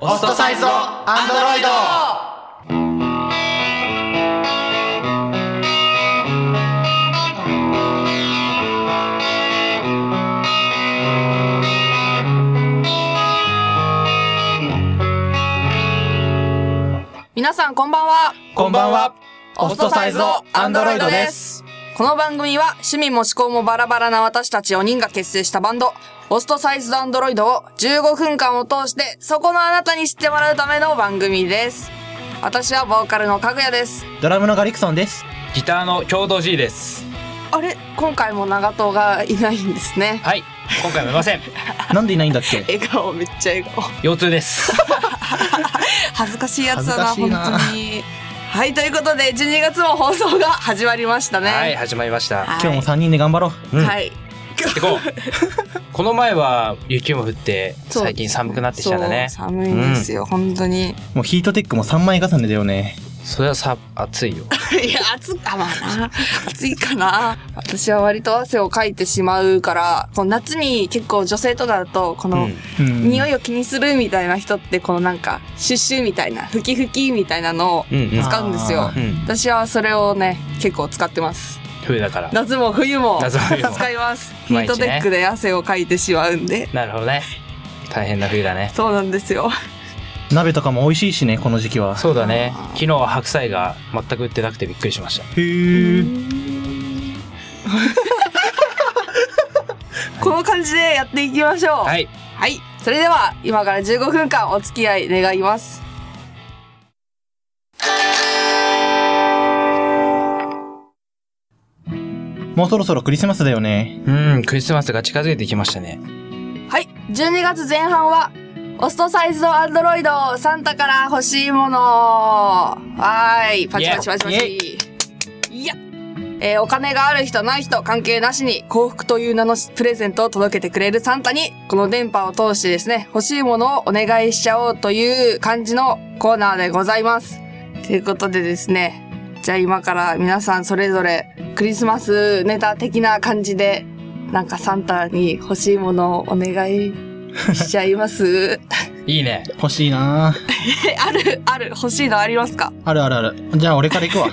オストサイズドアンドロイド皆さんこんばんは。こんばんは。オストサイズドアンドロイドです。この番組は趣味も思考もバラバラな私たち4人が結成したバンド、オストサイズドアンドロイドを15分間を通してそこのあなたに知ってもらうための番組です。私はボーカルのかぐやです。ドラムのガリクソンです。ギターの共同 G です。あれ？今回も長藤がいないんですね。はい。今回もいません。なんでいないんだっけ？笑顔めっちゃ笑顔。腰痛です。恥ずかしいやつだな、本当に。はい、ということで12月も放送が始まりましたね。はい、始まりました。はい今日も3人で頑張ろう。うんはい。行こう。この前は雪も降って、最近寒くなってきたんだね。寒いんですよ、本当に。もうヒートテックも3枚重ねだよね。それはさ、暑いよ。いや、暑あ、まあな。暑いかな。私は割と汗をかいてしまうから、この夏に結構女性とかだと、この、うん。匂いを気にするみたいな人って、このなんか、シュッシュみたいな、吹き吹きみたいなのをうんうん。使うんですよあ。うん。私はそれをね、結構使ってます。冬だから。夏も冬も使います。ヒートテックで汗をかいてしまうんで。なるほどね。大変な冬だね。そうなんですよ。鍋とかも美味しいしね、この時期は。そうだね。昨日は白菜が全く売ってなくてびっくりしました。へー。この感じでやっていきましょう。はい。はい。それでは、今から15分間お付き合い願います。もうそろそろクリスマスだよね。うん、クリスマスが近づいてきましたね。はい。12月前半は、オストサイズドアンドロイド、サンタから欲しいもの。はーい。パチパチパチパチ。いや。えーお金がある人ない人関係なしに幸福という名のプレゼントを届けてくれるサンタにこの電波を通してですね欲しいものをお願いしちゃおうという感じのコーナーでございます。ということでですねじゃあ今から皆さんそれぞれクリスマスネタ的な感じでなんかサンタに欲しいものをお願いしちゃいます。いいね。欲しいなえ ある、ある、欲しいのありますか？あるあるある。じゃあ俺から行くわ。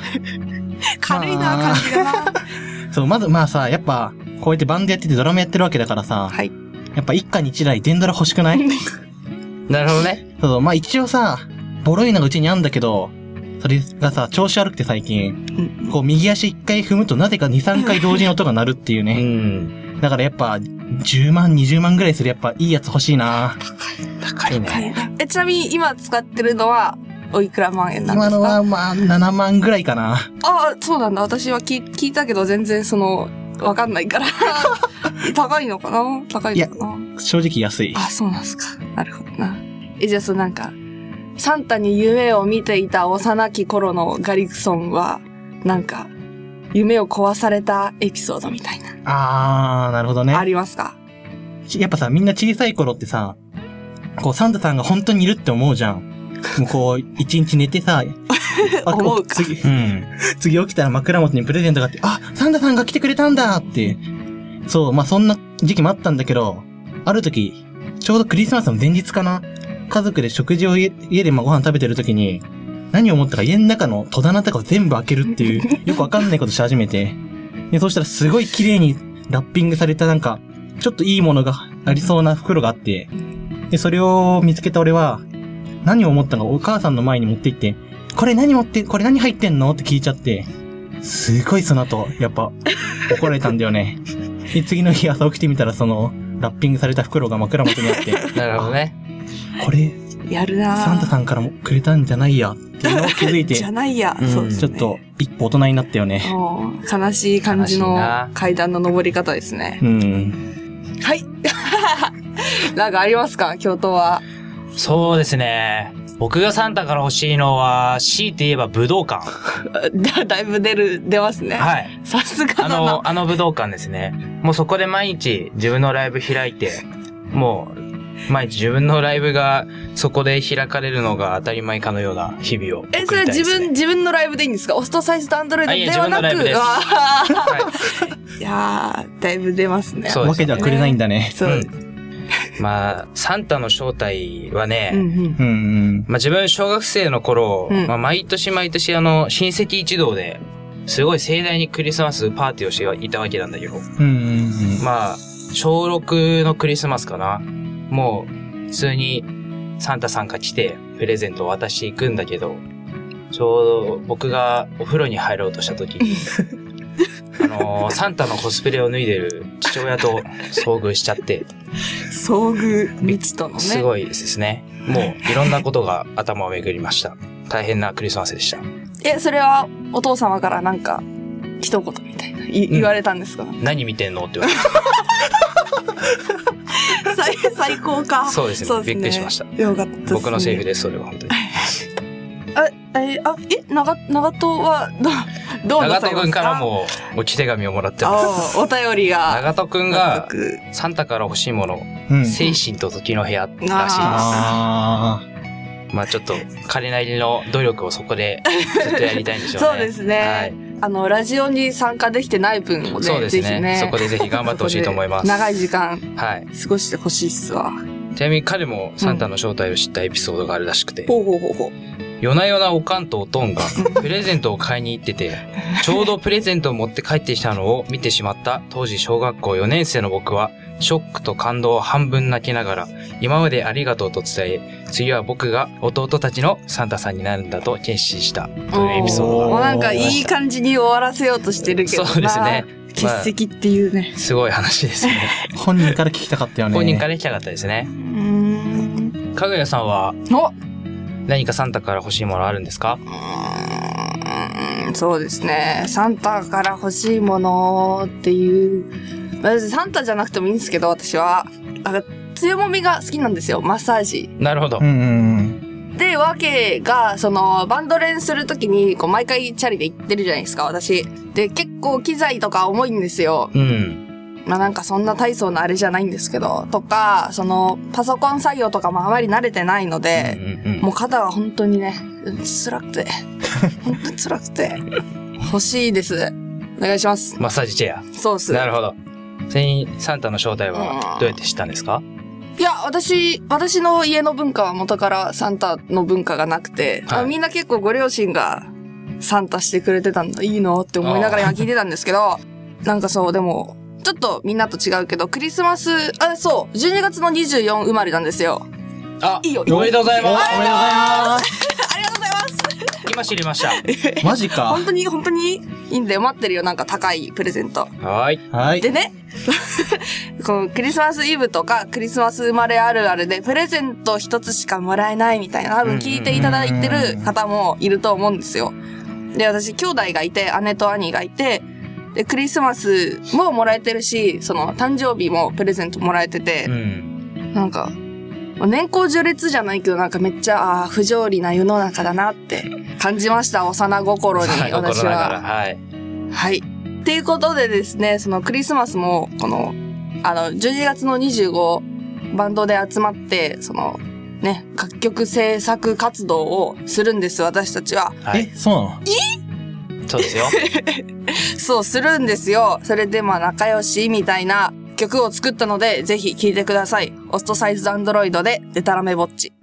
軽いな、まあ感じがな。そう、まずまあさ、やっぱ、こうやってバンドやっててドラムやってるわけだからさ、はい。やっぱ一家に一台電ドラ欲しくない？なるほどね。そうそう、まあ一応さ、ボロいのがうちにあんだけど、それがさ、調子悪くて最近、うんこう右足一回踏むとなぜか2、3回同時に音が鳴るっていううね。ん。だからやっぱ、10万、20万ぐらいするやっぱいいやつ欲しいな高いね。え、ちなみに今使ってるのは、おいくら万円なんですか？今のはまあ、7万ぐらいかな。ああ、そうなんだ。私は聞聞いたけど全然その、わかんないから。高いのかな？高いのかな？正直安い。あ、そうなんすか。なるほどな。え、じゃあそうなんか、サンタに夢を見ていた幼き頃のガリクソンは、なんか、夢を壊されたエピソードみたいな。あー、なるほどあね。りますか？やっぱさ、みんな小さい頃ってさ、こう、サンタさんが本当にいるって思うじゃん。もうこう、一日寝てさ、あ思うか？次、うん。次起きたら枕元にプレゼントがあって、あ、サンタさんが来てくれたんだって。そう、まあそんな時期もあったんだけど、ある時、ちょうどクリスマスの前日かな家族で食事を家家でまあご飯食べてる時に、何を思ったか家の中の戸棚とかを全部開けるっていう、よくわかんないことし始めて、で、そうしたらすごい綺麗にラッピングされたなんか、ちょっといいものがありそうな袋があって、で、それを見つけた俺は、何を思ったのかお母さんの前に持って行って、これ何持って、これ何入ってんのって聞いちゃって、すごいその後、やっぱ、怒られたんだよね。で、次の日朝起きてみたら、その、ラッピングされた袋が枕元にあって、なるほどね。これ、やるなぁサンタさんからもくれたんじゃないや、っていうのを気づいて じ、ゃないや。うんそうですね。ちょっと、一歩大人になったよね。悲しい感じの階段の登り方ですね。うん。はい。なんかありますか？京都は。そうですね。僕がサンタから欲しいのは、強いて言えば武道館。だ、だいぶ出る、出ますね。はい。さすがだな。あの、あの武道館ですね。もうそこで毎日自分のライブ開いて、もう、毎日自分のライブがそこで開かれるのが当たり前かのような日々を送りたいえ、それ。自分、自分のライブでいいんですか？オストサイズとアンドロイドではなく。自分のライブですわ はーいやー、だいぶ出ますね。そうですわけではくれないんだね。そう。うんまあ、サンタの正体はね、うんうん。うんうん。まあ自分小学生の頃、うんまあ毎年毎年あの、親戚一同で、すごい盛大にクリスマスパーティーをしていたわけなんだけど、うんうんまあ、小6のクリスマスかな。もう、普通にサンタさんが来て、プレゼントを渡していくんだけど、ちょうど僕がお風呂に入ろうとした時に、あのーサンタのコスプレを脱いでる父親と遭遇しちゃって、遭遇未知とのね。すごいですね。もう、いろんなことが頭を巡りました。大変なクリスマスでした。え、それはお父様からなんか、一言みたいな、い言われたんですか、何見てんの？って言われ最 最高か。そうですねびっくりしましたよかったです、た。僕のセリフです、それは本当に。あ、え、あ、え、長、長門は、ど、どうな長さいますか？戸くんからも置き手紙をもらってます。あお便りが。長戸くん早が速サンタから欲しいもの、うん。精神と時の部屋らしいです。あまあちょっと彼なりの努力をそこでずっとやりたいんでしょうね。そうですねはい。あの、ラジオに参加できてない分をね、そうですねね。そこでぜひ頑張ってほしいと思います長い時間はい。過ごしてほしいっすわ。ちなみに彼もサンタの正体を知ったエピソードがあるらしくて、ほうほうほうほう。夜な夜なおかんとおとんが プレゼントを買いに行ってて、ちょうどプレゼントを持って帰ってきたのを見てしまった当時小学校4年生の僕は、ショックと感動を半分泣きながら、今までありがとうと伝え、次は僕が弟たちのサンタさんになるんだと決心したというエピソードがもうなんかいい感じに終わらせようとしてるけどな。そうですね。欠席っていうね。すごい話ですね。ー 本人から聞きたかったよね。本人から行きたかったですねう。ーん。かぐやさんはお何かサンタから欲しいものあるんですか？うーんそうですね。サンタから欲しいものっていう。まサンタじゃなくてもいいんですけど、私は。なんか強もみが好きなんですよ。マッサージ。なるほどで、わけが、その、バンド練するときに、こう、毎回チャリで行ってるじゃないですか、私。で、結構機材とか重いんですよ。うん。まあなんかそんな大層なあれじゃないんですけど、とか、その、パソコン作業とかもあまり慣れてないので、うんうんもう肩が本当にね、辛くて、本当に辛くて、欲しいです。お願いします。マッサージチェア。そうっす。なるほど。ちなみにサンタの正体はどうやって知ったんですか？いや、私、私の家の文化は元からサンタの文化がなくて、はいあみんな結構ご両親がサンタしてくれてたんだ、いいの？って思いながら今聞いてたんですけど、なんかそう、でも、ちょっとみんなと違うけど、クリスマス、あ、そう、12月の24生まれなんですよ。あ、いいよおめでとうございおおめでとうごます。ざいます。ありがとうございます今知りました。マジか本。当に、本当にいいんだよ。待ってるよ、なんか高いプレゼント。はーい。はい。でね、このクリスマスイブとかクリスマス生まれあるあるでプレゼント一つしかもらえないみたいな多分聞いていただいてる方もいると思うんですよ。で、私兄弟がいて、姉と兄がいて、で、クリスマスももらえてるし、その誕生日もプレゼントもらえててう、ん。なんか、年功序列じゃないけどなんかめっちゃ、ああ、不条理な世の中だなって感じました、幼心にはい私。は。はい。はい。っていうことでですね、そのクリスマスも、この、あの、12月の25、バンドで集まって、その、ね、楽曲制作活動をするんです、私たちは。はい。え、そうなの？そうですよ。そう、するんですよ。それでまあ仲良しみたいな曲を作ったので、ぜひ聴いてください。オストサイズアンドロイドで、デタラメぼっち。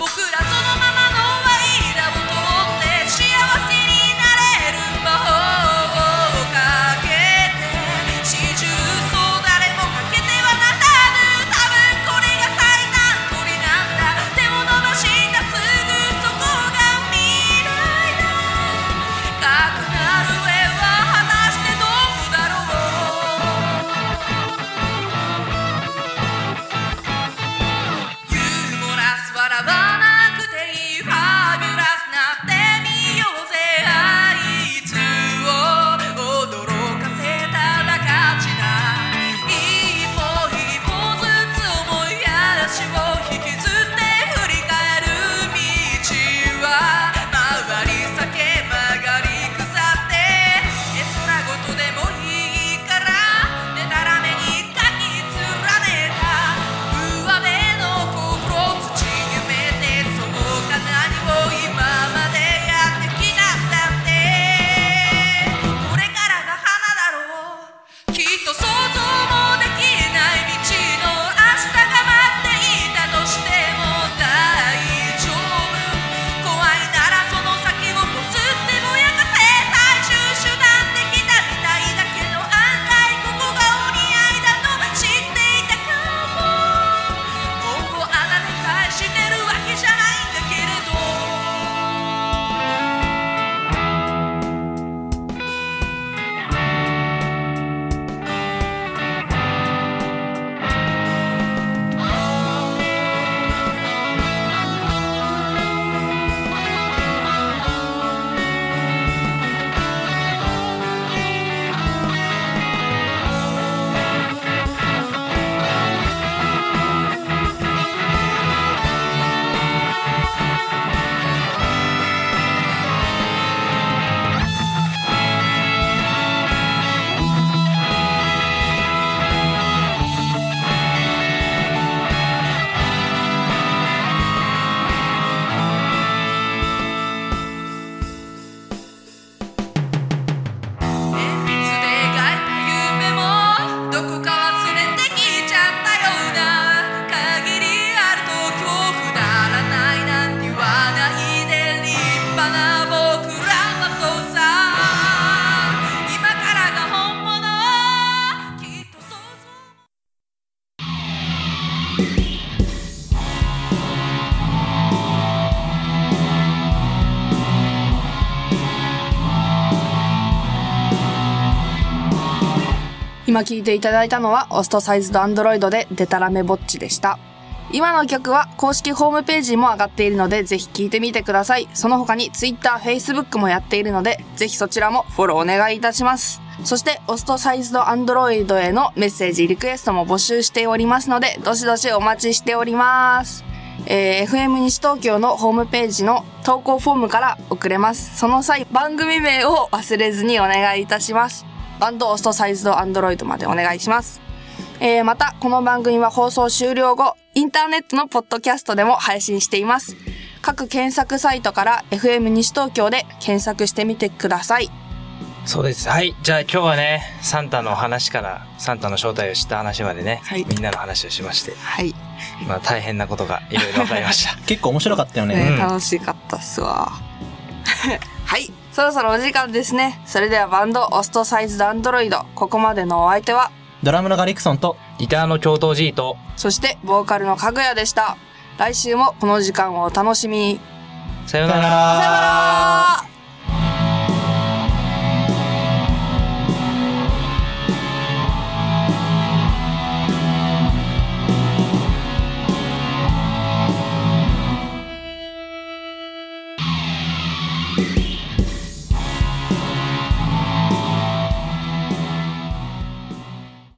僕らそのまま今聴いていただいたのは、オストサイズドアンドロイドでデタラメぼっちでした。今の曲は公式ホームページも上がっているので、ぜひ聴いてみてください。その他に Twitter、Facebook もやっているので、ぜひそちらもフォローお願いいたします。そして、オストサイズドアンドロイドへのメッセージ、リクエストも募集しておりますので、どしどしお待ちしております。えー FM 西東京のホームページの投稿フォームから送れます。その際、番組名を忘れずにお願いいたします。バンドオストサイズドアンドロイドまでお願いします。えーまた、この番組は放送終了後、インターネットのポッドキャストでも配信しています。各検索サイトから FM 西東京で検索してみてください。そうです。はい。じゃあ今日はね、サンタの話から、サンタの正体を知った話までね、はいみんなの話をしまして、はい。まあ大変なことがいろいろ分かりました。結構面白かったよね。ね、うん楽しかったっすわ。はい。そろそろお時間ですね。それではバンドオストサイズドアンドロイド。ここまでのお相手は、ドラムのガリクソンと、ギターの京都 G と、そしてボーカルのかぐやでした。来週もこの時間をお楽しみに。さようなら。さよならさよなら